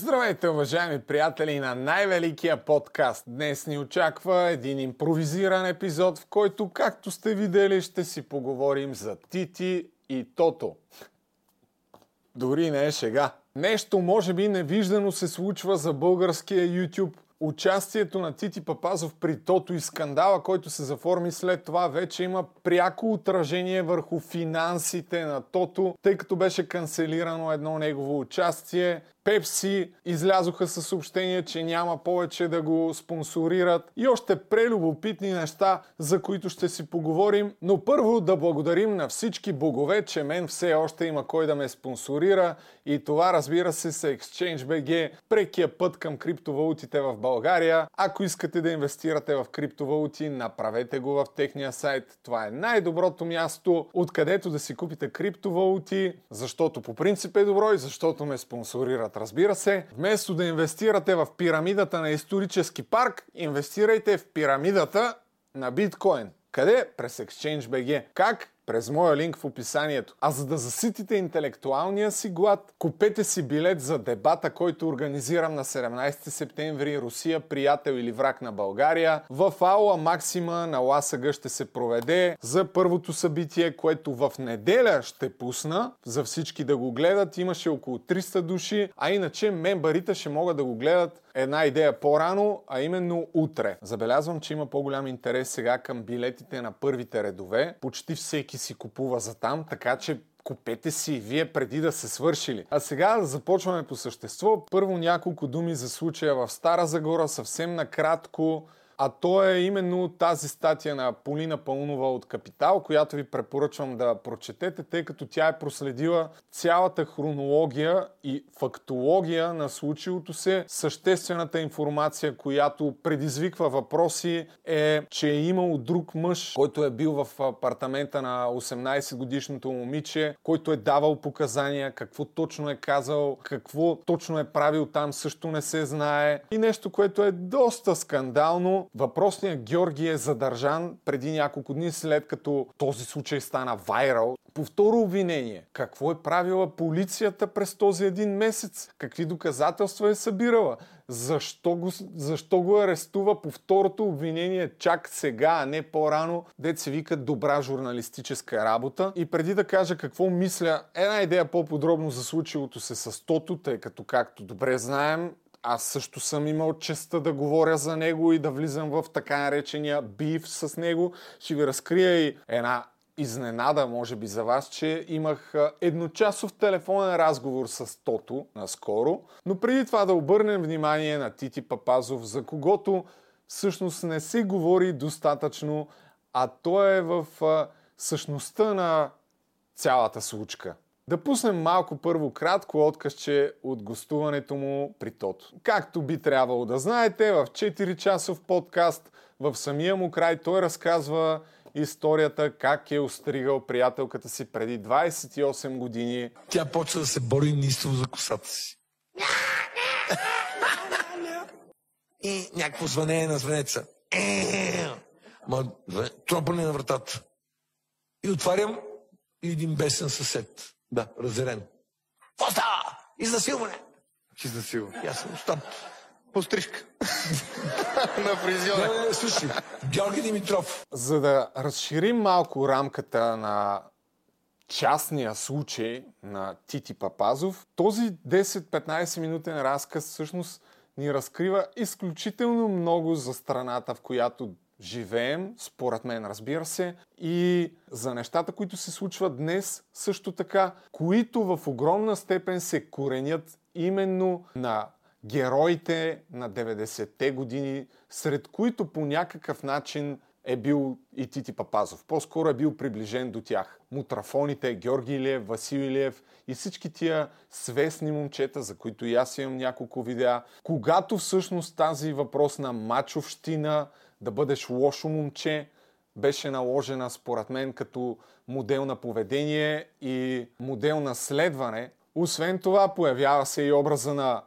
Здравейте, уважаеми приятели на най-великия подкаст. Днес ни очаква един импровизиран епизод, в който, както сте видели, ще си поговорим за Тити и Тото. Дори не е шега. Нещо, може би, невиждано се случва за българския YouTube – участието на Тити Папазов при Тото и скандала, който се заформи след това, вече има пряко отражение върху финансите на Тото, тъй като беше канцелирано едно негово участие. Пепси излязоха със съобщение, че няма повече да го спонсорират и още прелюбопитни неща, за които ще си поговорим. Но първо да благодарим на всички богове, че мен все още има кой да ме спонсорира и това разбира се с ExchangeBG, прекия път към криптовалутите в България. Ако искате да инвестирате в криптовалути, направете го в техния сайт. Това е най-доброто място, откъдето да си купите криптовалути, защото по принцип е добро и защото ме спонсорират инвестират, разбира се. Вместо да инвестирате в пирамидата на исторически парк, инвестирайте в пирамидата на биткоин. Къде? През ExchangeBG. Как? През моя линк в описанието. А за да заситите интелектуалния си глад, купете си билет за дебата, който организирам на 17 септември Русия, приятел или враг на България. В Аула Максима на Ласъга ще се проведе за първото събитие, което в неделя ще пусна за всички да го гледат. Имаше около 300 души, а иначе мембарите ще могат да го гледат една идея по-рано, а именно утре. Забелязвам, че има по-голям интерес сега към билетите на първите редове. Почти всеки си купува за там, така че купете си вие преди да се свършили. А сега започваме по същество. Първо няколко думи за случая в Стара Загора, съвсем накратко а то е именно тази статия на Полина Пълнова от Капитал, която ви препоръчвам да прочетете, тъй като тя е проследила цялата хронология и фактология на случилото се. Съществената информация, която предизвиква въпроси е, че е имал друг мъж, който е бил в апартамента на 18 годишното момиче, който е давал показания, какво точно е казал, какво точно е правил там, също не се знае. И нещо, което е доста скандално, Въпросният Георги е задържан преди няколко дни след като този случай стана вайрал. По второ обвинение, какво е правила полицията през този един месец? Какви доказателства е събирала? Защо го, защо го арестува по второто обвинение чак сега, а не по-рано, дет се вика добра журналистическа работа? И преди да кажа какво мисля, една идея по-подробно за случилото се с Тото, тъй като както добре знаем, аз също съм имал честа да говоря за него и да влизам в така наречения бив с него. Ще ви разкрия и една изненада, може би за вас, че имах едночасов телефонен разговор с Тото наскоро. Но преди това да обърнем внимание на Тити Папазов, за когото всъщност не се говори достатъчно, а той е в същността на цялата случка. Да пуснем малко първо кратко откъсче от гостуването му при Тото. Както би трябвало да знаете, в 4-часов подкаст в самия му край той разказва историята как е остригал приятелката си преди 28 години. Тя почва да се бори неистово за косата си. И някакво звънение на звънеца. Ма, тропане на вратата. И отварям и един бесен съсед. Да, разерен. Какво става? Изнасилване! Изнасилване. аз съм стоп. Пострижка. на фризьора. Не, не, слушай, Георги Димитров. За да разширим малко рамката на частния случай на Тити Папазов, този 10-15 минутен разказ всъщност ни разкрива изключително много за страната, в която живеем, според мен, разбира се, и за нещата, които се случват днес, също така, които в огромна степен се коренят именно на героите на 90-те години, сред които по някакъв начин е бил и Тити Папазов. По-скоро е бил приближен до тях. Мутрафоните, Георги Илиев, Васил Илиев и всички тия свестни момчета, за които и аз имам няколко видеа. Когато всъщност тази въпрос на мачовщина, да бъдеш лошо момче, беше наложена според мен като модел на поведение и модел на следване. Освен това, появява се и образа на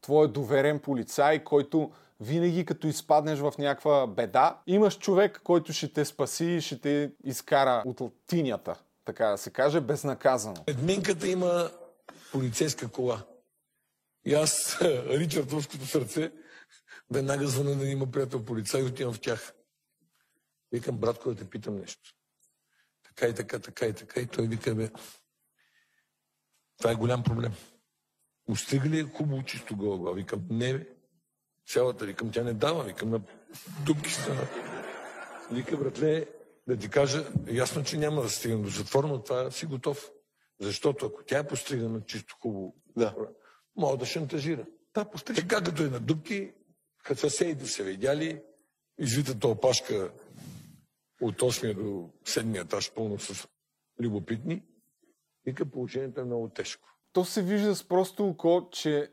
твой доверен полицай, който винаги като изпаднеш в някаква беда, имаш човек, който ще те спаси и ще те изкара от тинята, така да се каже, безнаказано. Едминката има полицейска кола. И аз, Ричардовското сърце, веднага звъна да има приятел полицай и отивам в тях. Викам, братко, да те питам нещо. Така и така, така и така. И той вика, бе, това е голям проблем. Устига ли е хубаво чисто гола? Викам, не бе. Цялата, викам, тя не дава. Викам, на дубки стана. Вика, братле, да ти кажа, ясно, че няма да стигна до затвор, но това си готов. Защото ако тя е постригана чисто хубаво, Да. мога да шантажира. Та постриг. Така като е на дубки, като съседите са видяли, извитата опашка от 8 до 7 етаж, пълно с любопитни, вика, положението е много тежко. То се вижда с просто око, че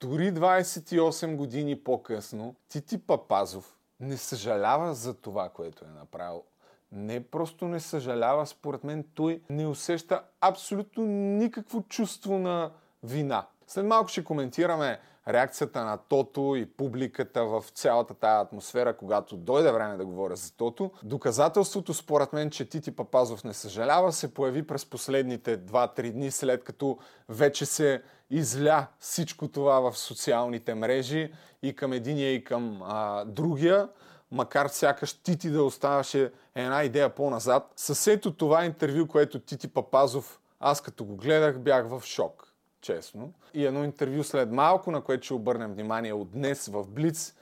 дори 28 години по-късно Тити Папазов не съжалява за това, което е направил. Не просто не съжалява, според мен той не усеща абсолютно никакво чувство на вина. След малко ще коментираме реакцията на Тото и публиката в цялата тая атмосфера, когато дойде време да говоря за Тото. Доказателството, според мен, че Тити Папазов не съжалява, се появи през последните 2-3 дни, след като вече се изля всичко това в социалните мрежи и към единия и към а, другия макар сякаш Тити да оставаше една идея по-назад. С ето това интервю, което Тити Папазов, аз като го гледах, бях в шок честно. И едно интервю след малко, на което ще обърнем внимание от днес в Блиц.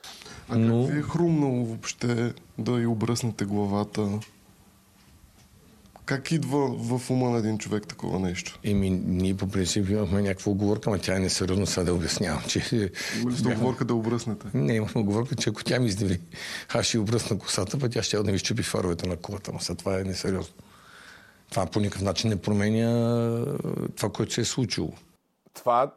А Но... как ви е хрумнало въобще да й обръснете главата? Как идва в ума на един човек такова нещо? Еми, ние по принцип имахме някаква оговорка, но тя е несериозно сега да обяснявам, че... Имали сте оговорка да обръснете? Не, имахме оговорка, че ако тя ми издели, аз ще обръсна косата, пък тя ще да ми щупи фаровете на колата, но сега това е несериозно. Това по никакъв начин не променя това, което се е случило. Това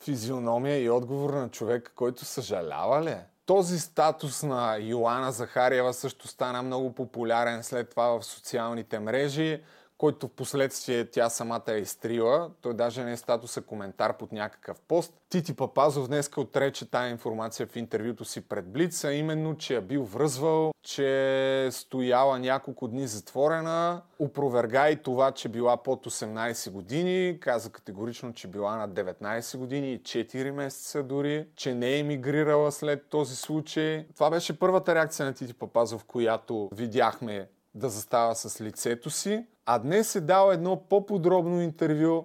физиономия и отговор на човек, който съжалява ли е? Този статус на Йоана Захариева също стана много популярен след това в социалните мрежи, който в последствие тя самата е изтрила. Той даже не е статуса коментар под някакъв пост. Тити Папазов днеска отрече тая информация в интервюто си пред Блица, именно, че е бил връзвал, че стояла няколко дни затворена, опроверга и това, че била под 18 години, каза категорично, че била на 19 години и 4 месеца дори, че не е емигрирала след този случай. Това беше първата реакция на Тити Папазов, която видяхме да застава с лицето си. А днес е дал едно по-подробно интервю,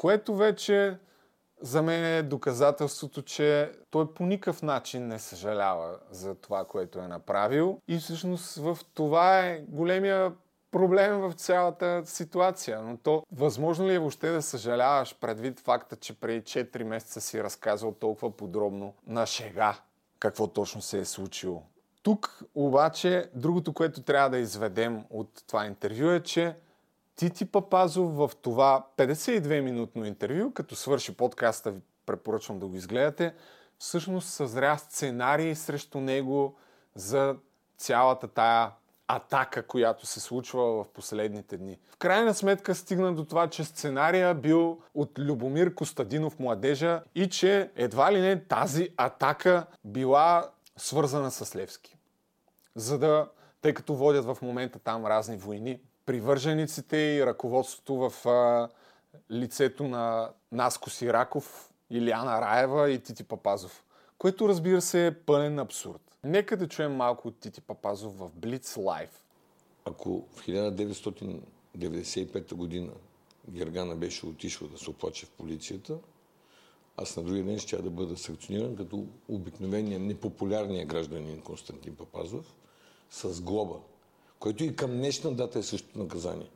което вече за мен е доказателството, че той по никакъв начин не съжалява за това, което е направил. И всъщност в това е големия проблем в цялата ситуация. Но то възможно ли е въобще да съжаляваш предвид факта, че преди 4 месеца си разказал толкова подробно на шега какво точно се е случило? Тук обаче другото, което трябва да изведем от това интервю е, че Тити Папазов в това 52-минутно интервю, като свърши подкаста, ви препоръчвам да го изгледате, всъщност съзря сценарий срещу него за цялата тая атака, която се случва в последните дни. В крайна сметка стигна до това, че сценария бил от Любомир Костадинов младежа и че едва ли не тази атака била свързана с Левски за да, тъй като водят в момента там разни войни, привържениците и ръководството в а, лицето на Наско Сираков, Илиана Раева и Тити Папазов, което разбира се е пълен абсурд. Нека да чуем малко от Тити Папазов в Blitz Live. Ако в 1995 година Гергана беше отишла да се оплаче в полицията, аз на другия ден ще да бъда санкциониран като обикновения непопулярния гражданин Константин Папазов с глоба, който и към днешна дата е същото наказание.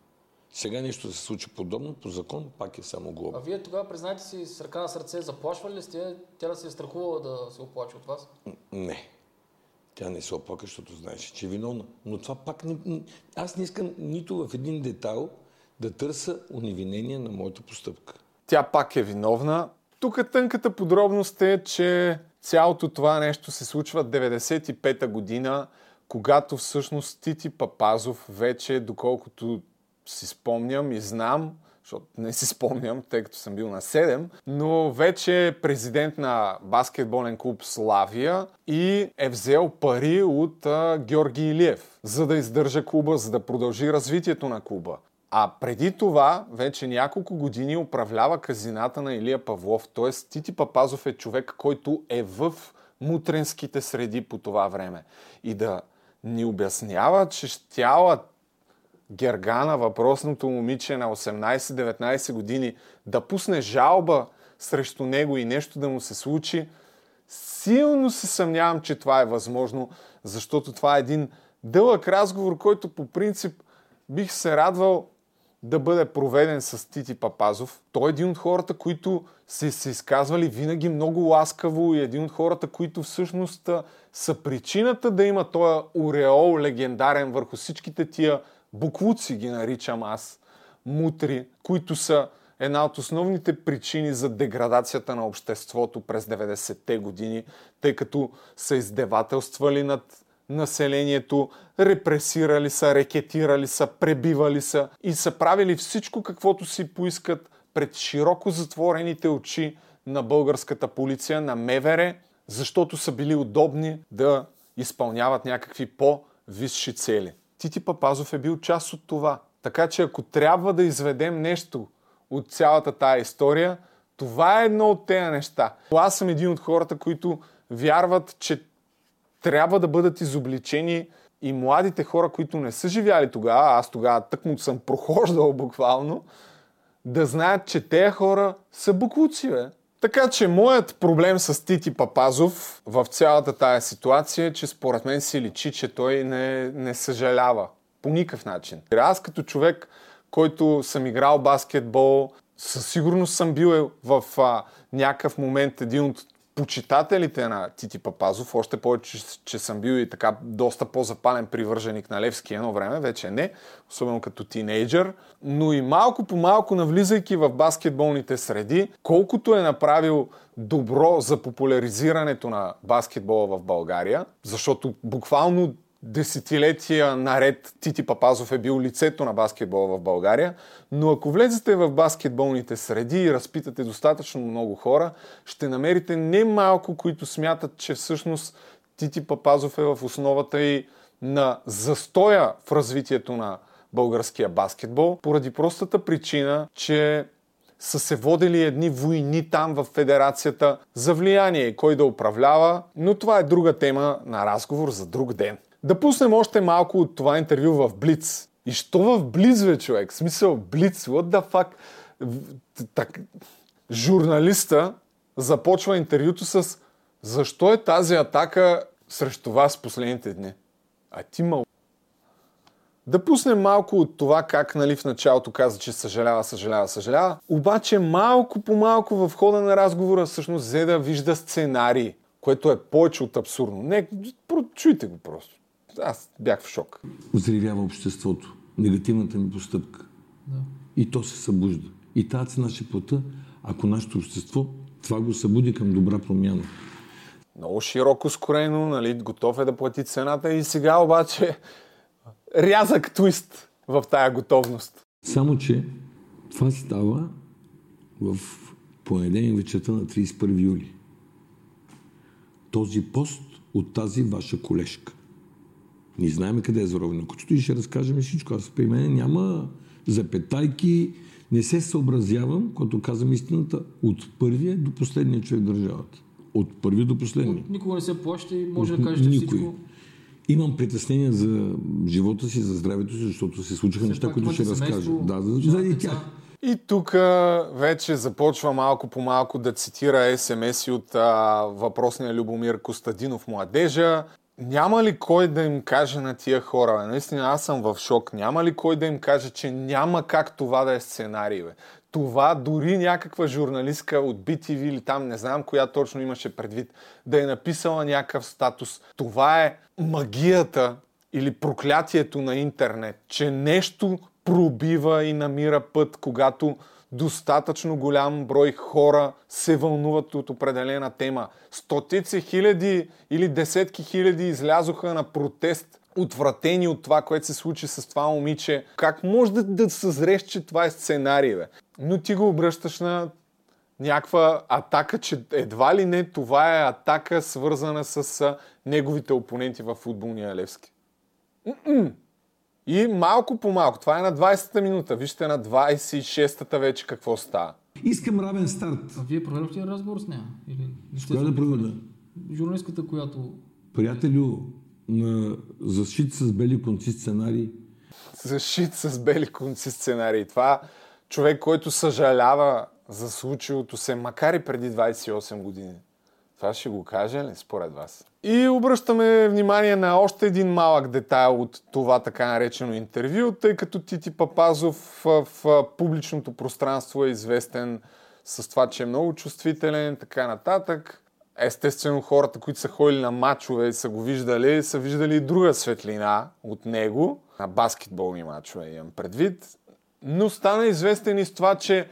Сега нещо се случи подобно, по закон пак е само глоба. А вие тогава, признайте си, с ръка на сърце, заплашвали ли сте тя да се е страхувала да се оплаче от вас? Не. Тя не се оплака, защото знаеше, че е виновна. Но това пак не... Аз не искам нито в един детайл да търся уневинение на моята постъпка. Тя пак е виновна. Тук тънката подробност е, че цялото това нещо се случва 95-та година, когато всъщност Тити Папазов вече, доколкото си спомням и знам, защото не си спомням, тъй като съм бил на 7, но вече е президент на баскетболен клуб Славия и е взел пари от а, Георги Илиев, за да издържа клуба, за да продължи развитието на клуба. А преди това, вече няколко години управлява казината на Илия Павлов. Т.е. Тити Папазов е човек, който е в мутренските среди по това време. И да ни обяснява, че щяла Гергана, въпросното момиче на 18-19 години, да пусне жалба срещу него и нещо да му се случи, силно се съмнявам, че това е възможно, защото това е един дълъг разговор, който по принцип бих се радвал да бъде проведен с Тити Папазов. Той е един от хората, които се, се изказвали винаги много ласкаво и един от хората, които всъщност са причината да има този ореол легендарен върху всичките тия буклуци, ги наричам аз, мутри, които са една от основните причини за деградацията на обществото през 90-те години, тъй като са издевателствали над населението, репресирали са, рекетирали са, пребивали са и са правили всичко каквото си поискат пред широко затворените очи на българската полиция, на МВР, защото са били удобни да изпълняват някакви по-висши цели. Тити Папазов е бил част от това. Така че ако трябва да изведем нещо от цялата тая история, това е едно от тези неща. Аз съм един от хората, които вярват, че трябва да бъдат изобличени и младите хора, които не са живяли тогава, аз тогава тъкмо съм прохождал буквално, да знаят, че тези хора са буклуци, бе. Така че моят проблем с Тити Папазов в цялата тая ситуация е, че според мен си личи, че той не, не съжалява. По никакъв начин. Аз като човек, който съм играл баскетбол, със сигурност съм бил в а, някакъв момент един от почитателите на Тити Папазов, още повече, че, съм бил и така доста по-запален привърженик на Левски едно време, вече не, особено като тинейджър, но и малко по малко навлизайки в баскетболните среди, колкото е направил добро за популяризирането на баскетбола в България, защото буквално десетилетия наред Тити Папазов е бил лицето на баскетбола в България, но ако влезете в баскетболните среди и разпитате достатъчно много хора, ще намерите не малко, които смятат, че всъщност Тити Папазов е в основата и на застоя в развитието на българския баскетбол, поради простата причина, че са се водили едни войни там в федерацията за влияние и кой да управлява, но това е друга тема на разговор за друг ден. Да пуснем още малко от това интервю в Блиц. И що в Блиц, бе, човек? Смисъл, Блиц, what the fuck? Так, журналиста започва интервюто с защо е тази атака срещу вас последните дни? А ти мал... Да пуснем малко от това как нали, в началото каза, че съжалява, съжалява, съжалява. Обаче малко по малко в хода на разговора всъщност взе да вижда сценарий, което е повече от абсурдно. Не, чуйте го просто. Аз бях в шок. Озревява обществото. Негативната ми постъпка. Да. И то се събужда. И тази цена ще плата, ако нашето общество това го събуди към добра промяна. Много широко скорено, нали, готов е да плати цената и сега обаче рязък твист в тая готовност. Само, че това става в понеделник вечерта на 31 юли. Този пост от тази ваша колежка. Ние знаем къде е заровено кучето и ще разкажем всичко. Аз при мен няма запетайки, не се съобразявам, когато казвам истината, от първия до последния човек в държавата. От първи до последния. Никога не се плаща и може да кажете Никой. всичко. Имам притеснения за живота си, за здравето си, защото се случиха неща, които ще разкажа. Да, заради тях. И тук вече започва малко по малко да цитира СМС от а, въпросния Любомир Костадинов младежа. Няма ли кой да им каже на тия хора? Наистина аз съм в шок. Няма ли кой да им каже, че няма как това да е сценарий? Бе? Това дори някаква журналистка от BTV или там, не знам коя точно имаше предвид, да е написала някакъв статус. Това е магията или проклятието на интернет, че нещо пробива и намира път, когато достатъчно голям брой хора се вълнуват от определена тема. Стотици хиляди или десетки хиляди излязоха на протест отвратени от това, което се случи с това момиче. Как може да, да съзреш, че това е сценарий, бе? Но ти го обръщаш на някаква атака, че едва ли не това е атака свързана с неговите опоненти в футболния Левски. М-м. И малко по малко, това е на 20-та минута, вижте на 26-та вече какво става. Искам равен старт. А вие проведохте ли разговор с нея? Или сте Коя да проведа? Журналистката, която... Приятелю, на защит с бели конци сценарий, Зашит с бели конци сценарии. Това човек, който съжалява за случилото се, макар и преди 28 години. Това ще го каже ли, според вас? И обръщаме внимание на още един малък детайл от това така наречено интервю, тъй като Тити Папазов в, в публичното пространство е известен с това, че е много чувствителен, така нататък. Естествено, хората, които са ходили на матчове и са го виждали, са виждали и друга светлина от него, на баскетболни матчове имам предвид. Но стана известен и с това, че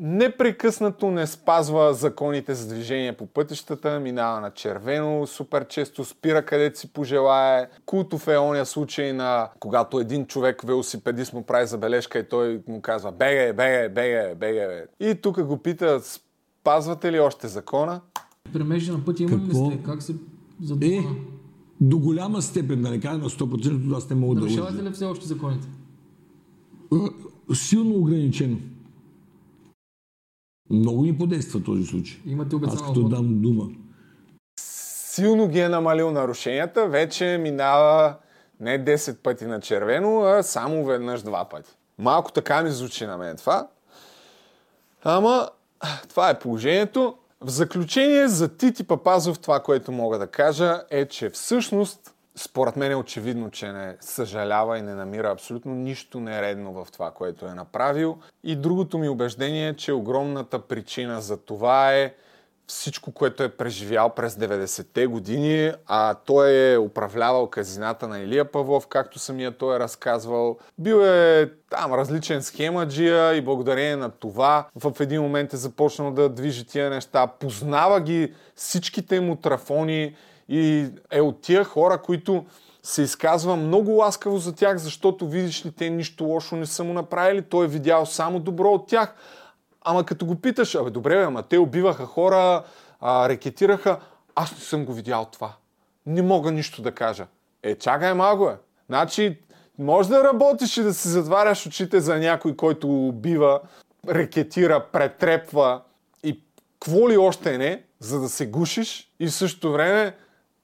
непрекъснато не спазва законите за движение по пътищата, минава на червено, супер често спира където си пожелае. Култов е ония случай на когато един човек велосипедист му прави забележка и той му казва бегай, бегай, бегай, бегай. И тук го пита, спазвате ли още закона? Премежи на пътя има ли Какво? сте? Как се Е, задумва? до голяма степен, да не кажа на 100%, аз не мога да Нарушавате лъжа. ли все още законите? Силно ограничено. Много ни подейства този случай. Имате Аз като дам дума. Силно ги е намалил нарушенията, вече минава не 10 пъти на червено, а само веднъж два пъти. Малко така ми звучи на мен това. Ама, това е положението. В заключение за Тити Папазов това, което мога да кажа е, че всъщност, според мен е очевидно, че не съжалява и не намира абсолютно нищо нередно в това, което е направил. И другото ми убеждение е, че огромната причина за това е всичко, което е преживял през 90-те години, а той е управлявал казината на Илия Павлов, както самия той е разказвал. Бил е там различен схемаджия и благодарение на това в един момент е започнал да движи тия неща. Познава ги всичките му трафони и е от тия хора, които се изказва много ласкаво за тях, защото видиш ли те нищо лошо не са му направили, той е видял само добро от тях. Ама като го питаш, абе добре, бе, ама те убиваха хора, а, рекетираха, аз не съм го видял това. Не мога нищо да кажа. Е, чакай малко, е. Значи, може да работиш и да си затваряш очите за някой, който убива, рекетира, претрепва и какво ли още не, за да се гушиш и в същото време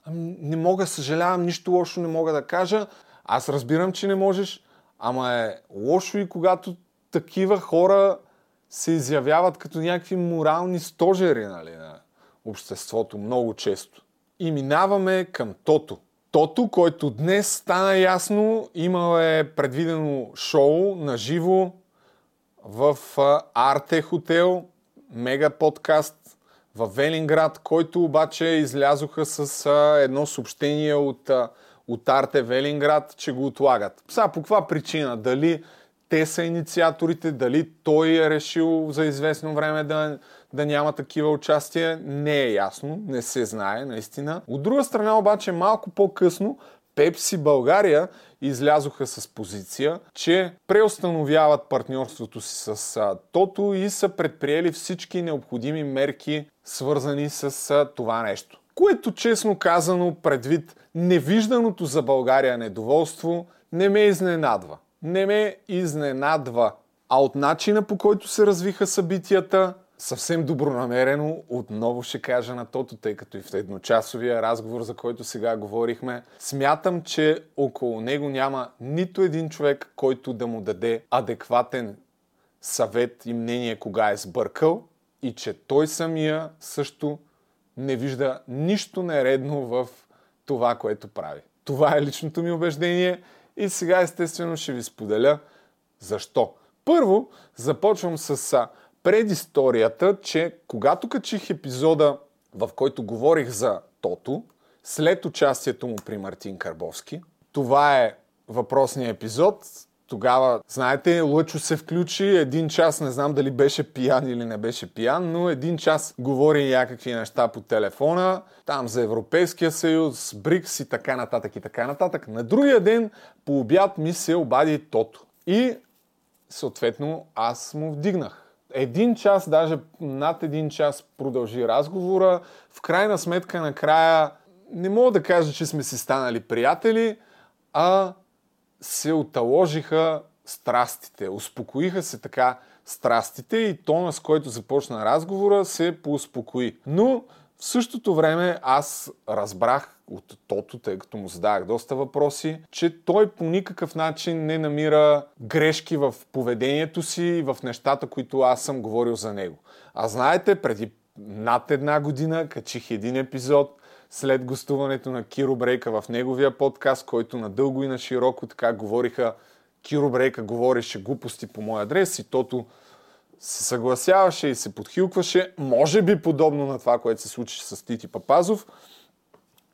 не мога, съжалявам, нищо лошо не мога да кажа. Аз разбирам, че не можеш, ама е лошо и когато такива хора се изявяват като някакви морални стожери нали, на обществото много често. И минаваме към Тото. Тото, който днес стана ясно, имал е предвидено шоу на живо в Арте хотел, мега подкаст в Велинград, който обаче излязоха с а, едно съобщение от, а, от Арте Велинград, че го отлагат. Сега по каква причина? Дали те са инициаторите, дали той е решил за известно време да, да няма такива участия, не е ясно, не се знае наистина. От друга страна обаче малко по-късно Пепси България излязоха с позиция, че преустановяват партньорството си с Тото и са предприели всички необходими мерки, свързани с това нещо. Което, честно казано, предвид невижданото за България недоволство, не ме изненадва. Не ме изненадва. А от начина по който се развиха събитията, съвсем добронамерено, отново ще кажа на Тото, тъй като и в едночасовия разговор, за който сега говорихме, смятам, че около него няма нито един човек, който да му даде адекватен съвет и мнение кога е сбъркал и че той самия също не вижда нищо нередно в това, което прави. Това е личното ми убеждение и сега естествено ще ви споделя защо. Първо, започвам с предисторията, че когато качих епизода, в който говорих за Тото, след участието му при Мартин Карбовски, това е въпросният епизод. Тогава, знаете, Лъчо се включи, един час, не знам дали беше пиян или не беше пиян, но един час говори някакви неща по телефона, там за Европейския съюз, БРИКС и така нататък и така нататък. На другия ден по обяд ми се обади Тото. И съответно аз му вдигнах. Един час, даже над един час продължи разговора. В крайна сметка, накрая, не мога да кажа, че сме си станали приятели, а се оталожиха страстите. Успокоиха се така страстите и тона, с който започна разговора, се поуспокои. Но в същото време аз разбрах от Тото, тъй като му задавах доста въпроси, че той по никакъв начин не намира грешки в поведението си и в нещата, които аз съм говорил за него. А знаете, преди над една година качих един епизод след гостуването на Киро Брейка в неговия подкаст, който надълго и на широко така говориха Киро Брейка говореше глупости по мой адрес и Тото се съгласяваше и се подхилкваше, може би подобно на това, което се случи с Тити Папазов.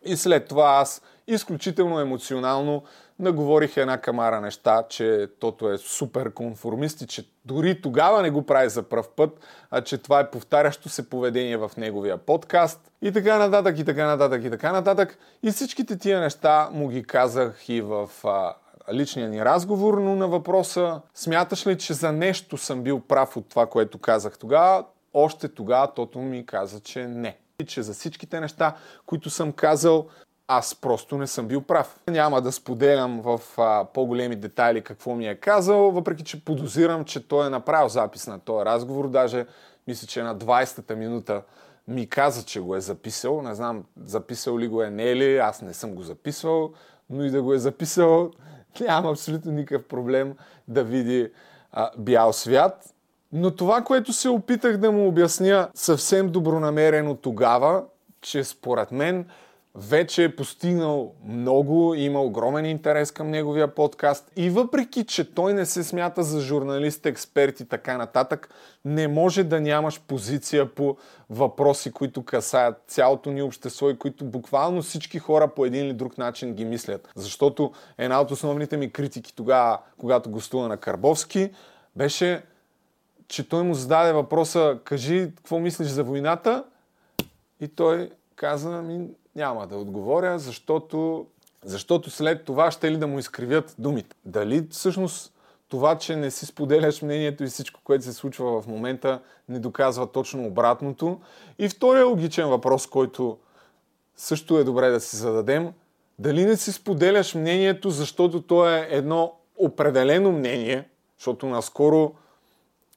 И след това аз изключително емоционално наговорих една камара неща, че тото е супер конформист и че дори тогава не го прави за пръв път, а че това е повтарящо се поведение в неговия подкаст и така нататък, и така нататък, и така нататък. И всичките тия неща му ги казах и в а, личния ни разговор, но на въпроса смяташ ли, че за нещо съм бил прав от това, което казах тогава, още тогава тото ми каза, че не. И че за всичките неща, които съм казал, аз просто не съм бил прав. Няма да споделям в а, по-големи детайли какво ми е казал, въпреки че подозирам, че той е направил запис на този разговор. Даже мисля, че на 20-та минута ми каза, че го е записал. Не знам, записал ли го е, не е ли, аз не съм го записвал, но и да го е записал, няма абсолютно никакъв проблем да види а, бял свят. Но това, което се опитах да му обясня съвсем добронамерено тогава, че според мен вече е постигнал много, има огромен интерес към неговия подкаст и въпреки, че той не се смята за журналист, експерт и така нататък, не може да нямаш позиция по въпроси, които касаят цялото ни общество и които буквално всички хора по един или друг начин ги мислят. Защото една от основните ми критики тогава, когато гостува на Карбовски, беше, че той му зададе въпроса, кажи, какво мислиш за войната? И той каза, ми, няма да отговоря, защото, защото след това ще ли да му изкривят думите. Дали всъщност това, че не си споделяш мнението и всичко, което се случва в момента, не доказва точно обратното. И втория логичен въпрос, който също е добре да си зададем, дали не си споделяш мнението, защото то е едно определено мнение, защото наскоро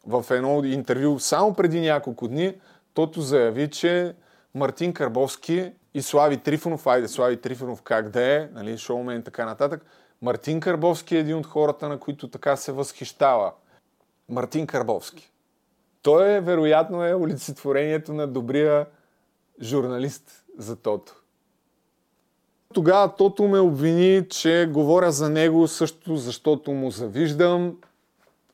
в едно интервю само преди няколко дни, тото заяви, че Мартин Карбовски и Слави Трифонов, айде Слави Трифонов как да е, нали, шоумен и така нататък. Мартин Карбовски е един от хората, на които така се възхищава. Мартин Карбовски. Той е, вероятно, е олицетворението на добрия журналист за Тото. Тогава Тото ме обвини, че говоря за него също, защото му завиждам.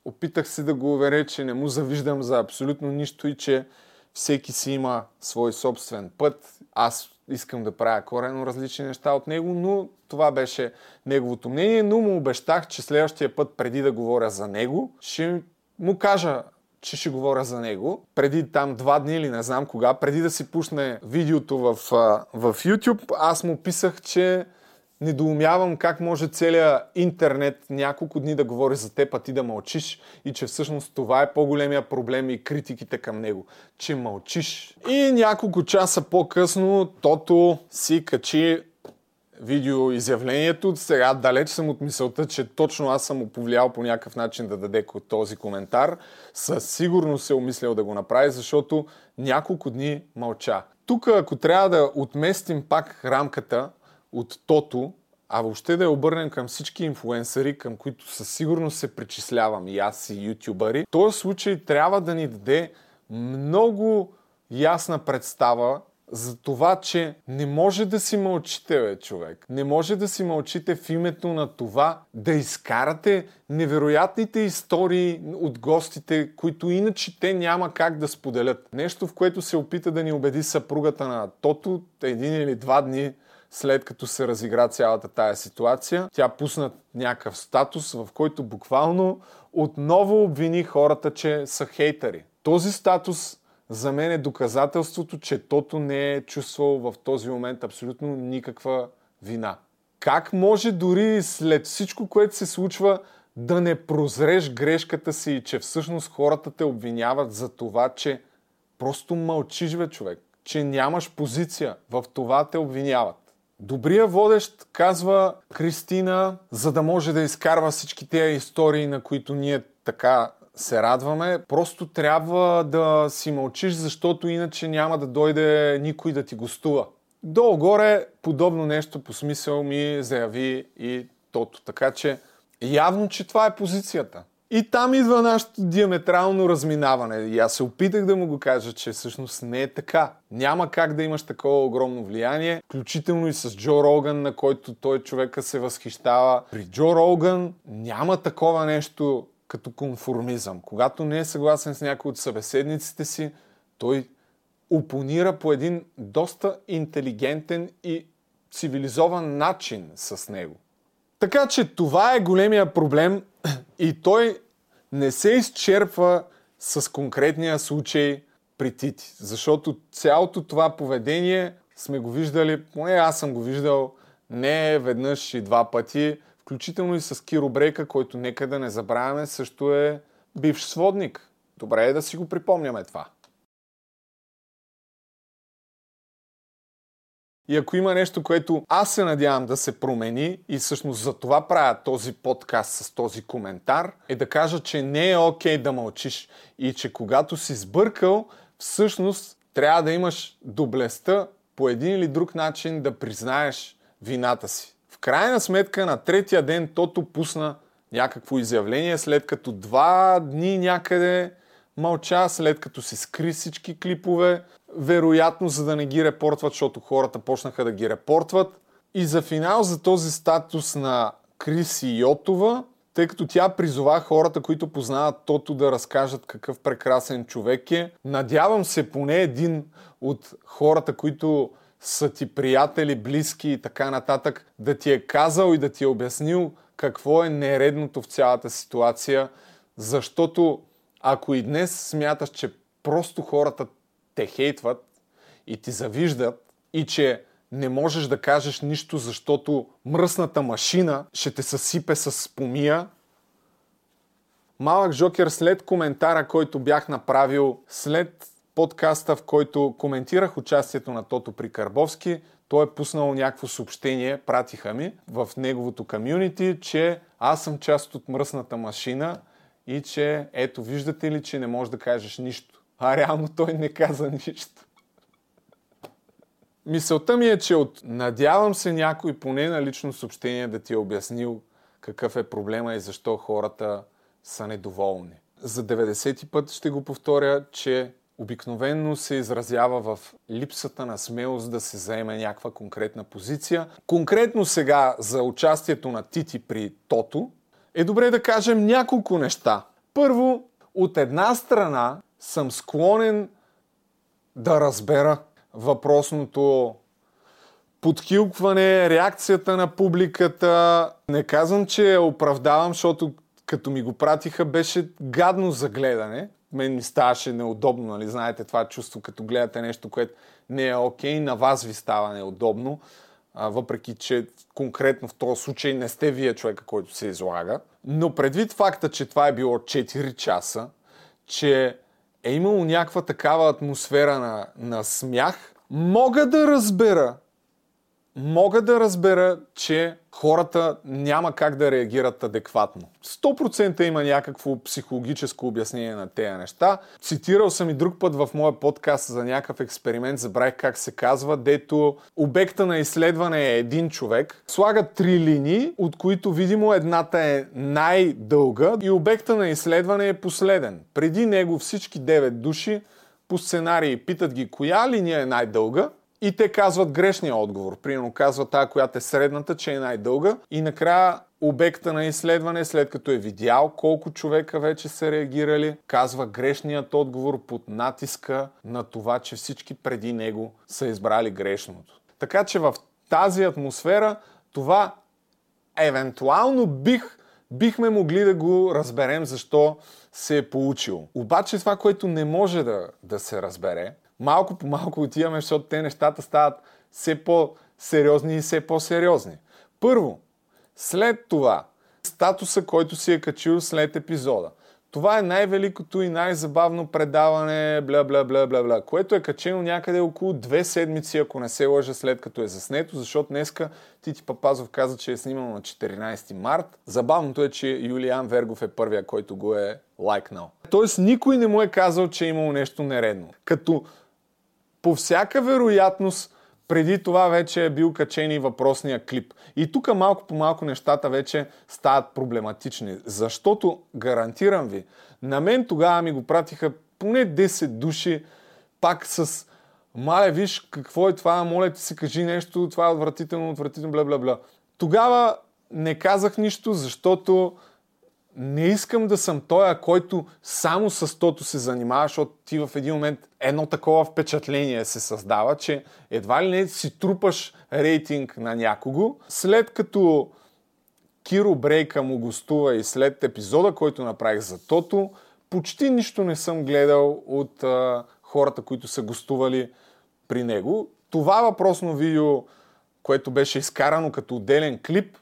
Опитах се да го уверя, че не му завиждам за абсолютно нищо и че всеки си има свой собствен път. Аз искам да правя корено различни неща от него, но това беше неговото мнение, но му обещах, че следващия път, преди да говоря за него, ще му кажа, че ще говоря за него. Преди там два дни или не знам кога, преди да си пусне видеото в, в YouTube, аз му писах, че недоумявам как може целият интернет няколко дни да говори за теб, а ти да мълчиш и че всъщност това е по-големия проблем и критиките към него, че мълчиш. И няколко часа по-късно Тото си качи видеоизявлението. Сега далеч съм от мисълта, че точно аз съм му повлиял по някакъв начин да даде този коментар. Със сигурност се е умислял да го направи, защото няколко дни мълча. Тук, ако трябва да отместим пак рамката, от тото, а въобще да я обърнем към всички инфуенсъри, към които със сигурност се причислявам и аз и ютубъри, този случай трябва да ни даде много ясна представа за това, че не може да си мълчите, бе, човек. Не може да си мълчите в името на това да изкарате невероятните истории от гостите, които иначе те няма как да споделят. Нещо, в което се опита да ни убеди съпругата на Тото един или два дни след като се разигра цялата тая ситуация. Тя пусна някакъв статус, в който буквално отново обвини хората, че са хейтери. Този статус за мен е доказателството, че Тото не е чувствал в този момент абсолютно никаква вина. Как може дори след всичко, което се случва, да не прозреш грешката си и че всъщност хората те обвиняват за това, че просто мълчиш, бе, човек, че нямаш позиция. В това те обвиняват. Добрия водещ, казва Кристина, за да може да изкарва всички тези истории, на които ние така се радваме. Просто трябва да си мълчиш, защото иначе няма да дойде никой да ти гостува. Долу-горе подобно нещо по смисъл ми заяви и Тото. Така че явно, че това е позицията. И там идва нашето диаметрално разминаване. И аз се опитах да му го кажа, че всъщност не е така. Няма как да имаш такова огромно влияние, включително и с Джо Роган, на който той човека се възхищава. При Джо Роган няма такова нещо като конформизъм. Когато не е съгласен с някой от събеседниците си, той опонира по един доста интелигентен и цивилизован начин с него. Така че това е големия проблем и той не се изчерпва с конкретния случай при Тити. Защото цялото това поведение сме го виждали, поне аз съм го виждал не веднъж и два пъти, включително и с Киро Брейка, който нека да не забравяме, също е бивш сводник. Добре е да си го припомняме това. И ако има нещо, което аз се надявам да се промени и всъщност за това правя този подкаст с този коментар, е да кажа, че не е окей да мълчиш и че когато си сбъркал, всъщност трябва да имаш доблестта по един или друг начин да признаеш вината си. В крайна сметка на третия ден Тото пусна някакво изявление, след като два дни някъде мълча, след като си скри всички клипове, вероятно за да не ги репортват, защото хората почнаха да ги репортват. И за финал за този статус на Криси Йотова, тъй като тя призова хората, които познават Тото да разкажат какъв прекрасен човек е. Надявам се поне един от хората, които са ти приятели, близки и така нататък, да ти е казал и да ти е обяснил какво е нередното в цялата ситуация, защото ако и днес смяташ, че просто хората те хейтват и ти завиждат и че не можеш да кажеш нищо, защото мръсната машина ще те съсипе с помия. Малък Жокер след коментара, който бях направил след подкаста, в който коментирах участието на Тото при Карбовски, той е пуснал някакво съобщение, пратиха ми в неговото комюнити, че аз съм част от мръсната машина и че ето виждате ли, че не можеш да кажеш нищо. А реално той не каза нищо. Мисълта ми е, че от надявам се някой поне на лично съобщение да ти е обяснил какъв е проблема и защо хората са недоволни. За 90 път ще го повторя, че обикновенно се изразява в липсата на смелост да се заеме някаква конкретна позиция. Конкретно сега за участието на Тити при Тото е добре да кажем няколко неща. Първо, от една страна съм склонен да разбера въпросното подхилкване, реакцията на публиката. Не казвам, че я оправдавам, защото като ми го пратиха беше гадно за гледане. Мен ми ставаше неудобно, нали? Знаете това чувство, като гледате нещо, което не е окей, на вас ви става неудобно. А, въпреки, че конкретно в този случай не сте вие човека, който се излага. Но предвид факта, че това е било 4 часа, че е имало някаква такава атмосфера на, на смях, мога да разбера, мога да разбера, че хората няма как да реагират адекватно. 100% има някакво психологическо обяснение на тези неща. Цитирал съм и друг път в моя подкаст за някакъв експеримент, забравих как се казва, дето обекта на изследване е един човек. Слага три линии, от които видимо едната е най-дълга и обекта на изследване е последен. Преди него всички 9 души по сценарии питат ги коя линия е най-дълга и те казват грешния отговор. Примерно казват тази, която е средната, че е най-дълга. И накрая обекта на изследване, след като е видял колко човека вече са реагирали, казва грешният отговор под натиска на това, че всички преди него са избрали грешното. Така че в тази атмосфера това евентуално бих, бихме могли да го разберем защо се е получило. Обаче това, което не може да, да се разбере, малко по малко отиваме, защото те нещата стават все по-сериозни и все по-сериозни. Първо, след това, статуса, който си е качил след епизода. Това е най-великото и най-забавно предаване, бла бла бла бла бла, което е качено някъде около две седмици, ако не се лъжа след като е заснето, защото днеска Тити Папазов каза, че е снимал на 14 март. Забавното е, че Юлиан Вергов е първия, който го е лайкнал. Тоест никой не му е казал, че е имало нещо нередно. Като по всяка вероятност преди това вече е бил качен и въпросния клип. И тук малко по малко нещата вече стават проблематични. Защото, гарантирам ви, на мен тогава ми го пратиха поне 10 души, пак с Мале, виж какво е това, моля ти се, кажи нещо, това е отвратително, отвратително, бла бла бла. Тогава не казах нищо, защото не искам да съм той, който само с тото се занимава, защото ти в един момент едно такова впечатление се създава, че едва ли не си трупаш рейтинг на някого. След като Киро Брейка му гостува и след епизода, който направих за Тото, почти нищо не съм гледал от а, хората, които са гостували при него. Това въпросно видео, което беше изкарано като отделен клип,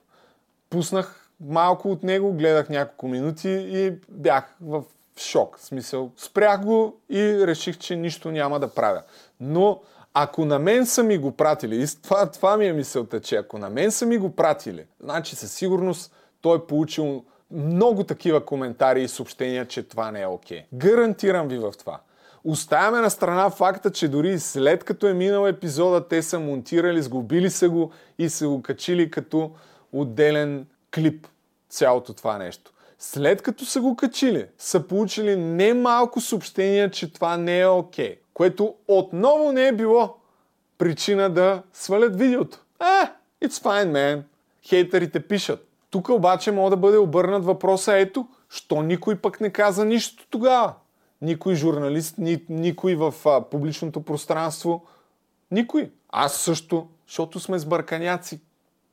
пуснах малко от него, гледах няколко минути и бях в шок. В смисъл, спрях го и реших, че нищо няма да правя. Но ако на мен са ми го пратили, и това, това ми е мисълта, че ако на мен са ми го пратили, значи със сигурност той е получил много такива коментари и съобщения, че това не е окей. Okay. Гарантирам ви в това. Оставяме на страна факта, че дори след като е минал епизода, те са монтирали, сгубили са го и са го качили като отделен клип цялото това нещо. След като са го качили, са получили немалко съобщения, че това не е окей. Okay, което отново не е било причина да свалят видеото. Е, it's fine, man. Хейтерите пишат. Тук обаче мога да бъде обърнат въпроса, ето, що никой пък не каза нищо тогава? Никой журналист, ни, никой в а, публичното пространство. Никой. Аз също, защото сме сбърканяци.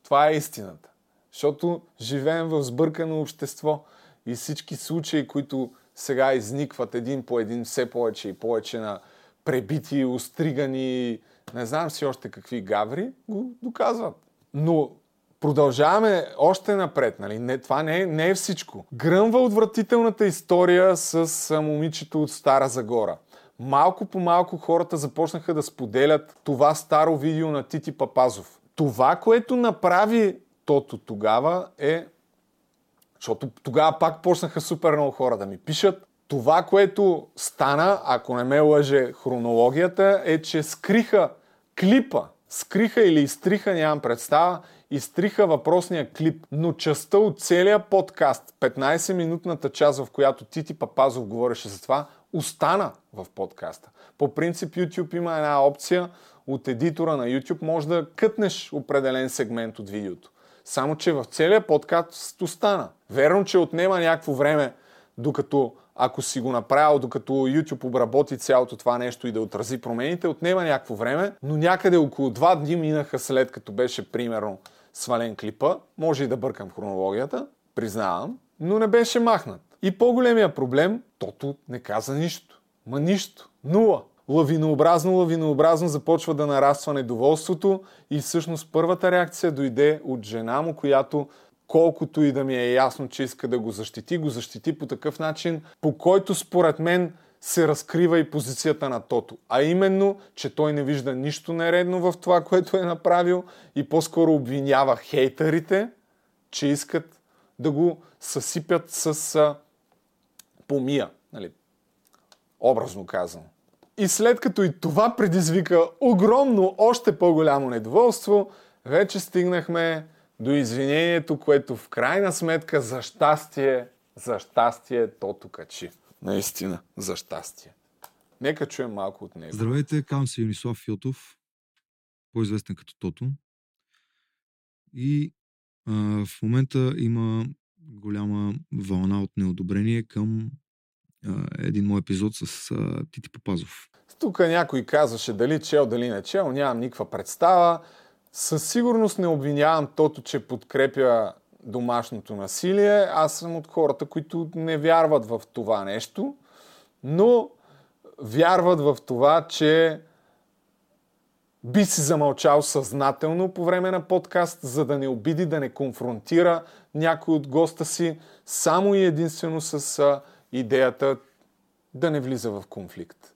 Това е истината. Защото живеем в сбъркано общество и всички случаи, които сега изникват един по един все повече и повече на пребити, устригани, не знам си още какви гаври, го доказват. Но продължаваме още напред. Нали? Не, това не е, не е всичко. Гръмва отвратителната история с момичето от Стара Загора. Малко по малко хората започнаха да споделят това старо видео на Тити Папазов. Това, което направи тото тогава е, защото тогава пак почнаха супер много хора да ми пишат, това, което стана, ако не ме лъже хронологията, е, че скриха клипа, скриха или изтриха, нямам представа, изтриха въпросния клип, но частта от целия подкаст, 15-минутната част, в която Тити Папазов говореше за това, остана в подкаста. По принцип YouTube има една опция от едитора на YouTube, може да кътнеш определен сегмент от видеото. Само, че в целия подкаст остана. Верно, че отнема някакво време, докато ако си го направил, докато YouTube обработи цялото това нещо и да отрази промените, отнема някакво време, но някъде около два дни минаха след като беше примерно свален клипа. Може и да бъркам хронологията, признавам, но не беше махнат. И по-големия проблем, тото не каза нищо. Ма нищо. Нула лавинообразно, лавинообразно започва да нараства недоволството и всъщност първата реакция дойде от жена му, която колкото и да ми е ясно, че иска да го защити, го защити по такъв начин, по който според мен се разкрива и позицията на Тото. А именно, че той не вижда нищо нередно в това, което е направил и по-скоро обвинява хейтерите, че искат да го съсипят с помия. Нали? Образно казано. И след като и това предизвика огромно, още по-голямо недоволство, вече стигнахме до извинението, което в крайна сметка за щастие, за щастие тото качи. Наистина, за щастие. Нека чуем малко от него. Здравейте, казвам се Юнислав Филтов, по-известен като Тото. И а, в момента има голяма вълна от неодобрение към а, един мой епизод с а, Тити Папазов. Тук някой казваше дали чел, дали не чел, нямам никаква представа. Със сигурност не обвинявам тото, че подкрепя домашното насилие. Аз съм от хората, които не вярват в това нещо, но вярват в това, че би си замълчал съзнателно по време на подкаст, за да не обиди, да не конфронтира някой от госта си, само и единствено с идеята да не влиза в конфликт.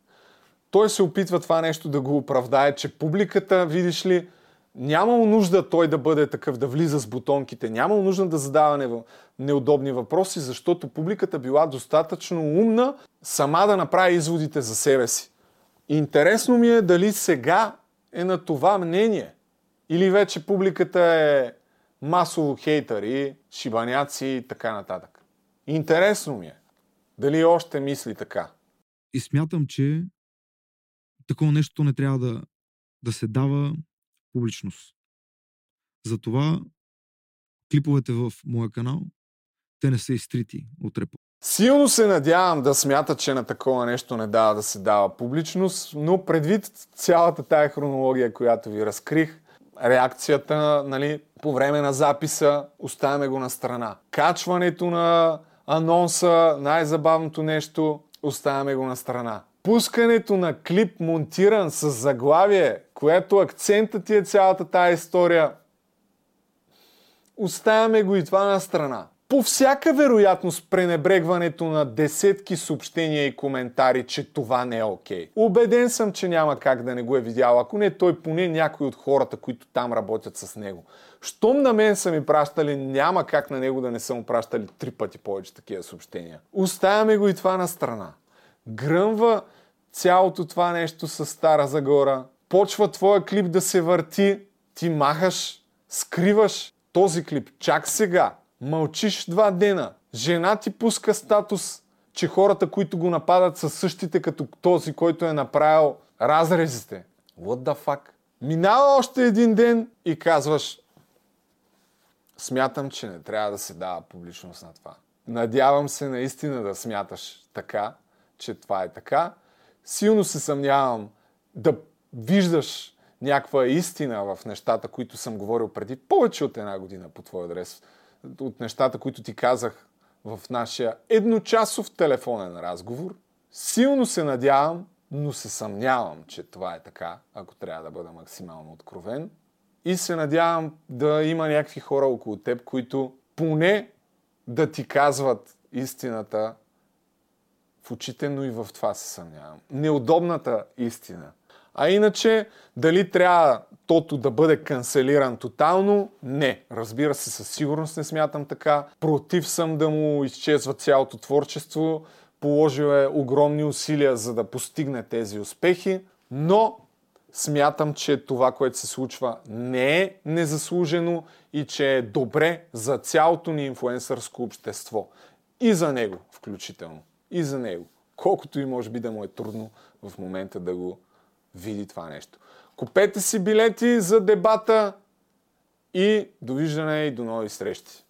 Той се опитва това нещо да го оправдае, че публиката, видиш ли, нямало нужда той да бъде такъв, да влиза с бутонките, нямало нужда да задава неудобни въпроси, защото публиката била достатъчно умна сама да направи изводите за себе си. Интересно ми е дали сега е на това мнение. Или вече публиката е масово хейтъри, шибаняци и така нататък. Интересно ми е. Дали още мисли така? И смятам, че такова нещо не трябва да, да се дава публичност. Затова клиповете в моя канал, те не са изтрити от репо. Силно се надявам да смята, че на такова нещо не дава да се дава публичност, но предвид цялата тая хронология, която ви разкрих, реакцията нали, по време на записа, оставяме го на страна. Качването на анонса, най-забавното нещо, оставяме го на страна. Пускането на клип монтиран с заглавие, което акцентът ти е цялата тая история, оставяме го и това на страна по всяка вероятност пренебрегването на десетки съобщения и коментари, че това не е окей. Okay. Убеден съм, че няма как да не го е видял, ако не той поне някой от хората, които там работят с него. Щом на мен са ми пращали, няма как на него да не са му пращали три пъти повече такива съобщения. Оставяме го и това на страна. Гръмва цялото това нещо с Стара Загора. Почва твоя клип да се върти, ти махаш, скриваш този клип чак сега Мълчиш два дена. Жена ти пуска статус, че хората, които го нападат, са същите като този, който е направил разрезите. What the fuck? Минава още един ден и казваш смятам, че не трябва да се дава публичност на това. Надявам се наистина да смяташ така, че това е така. Силно се съмнявам да виждаш някаква истина в нещата, които съм говорил преди повече от една година по твой адрес от нещата, които ти казах в нашия едночасов телефонен разговор. Силно се надявам, но се съмнявам, че това е така, ако трябва да бъда максимално откровен. И се надявам да има някакви хора около теб, които поне да ти казват истината в очите, но и в това се съмнявам. Неудобната истина – а иначе, дали трябва тото да бъде канцелиран тотално? Не. Разбира се, със сигурност не смятам така. Против съм да му изчезва цялото творчество. Положил е огромни усилия за да постигне тези успехи, но смятам, че това, което се случва, не е незаслужено и че е добре за цялото ни инфуенсърско общество. И за него, включително. И за него. Колкото и може би да му е трудно в момента да го види това нещо. Купете си билети за дебата и довиждане и до нови срещи.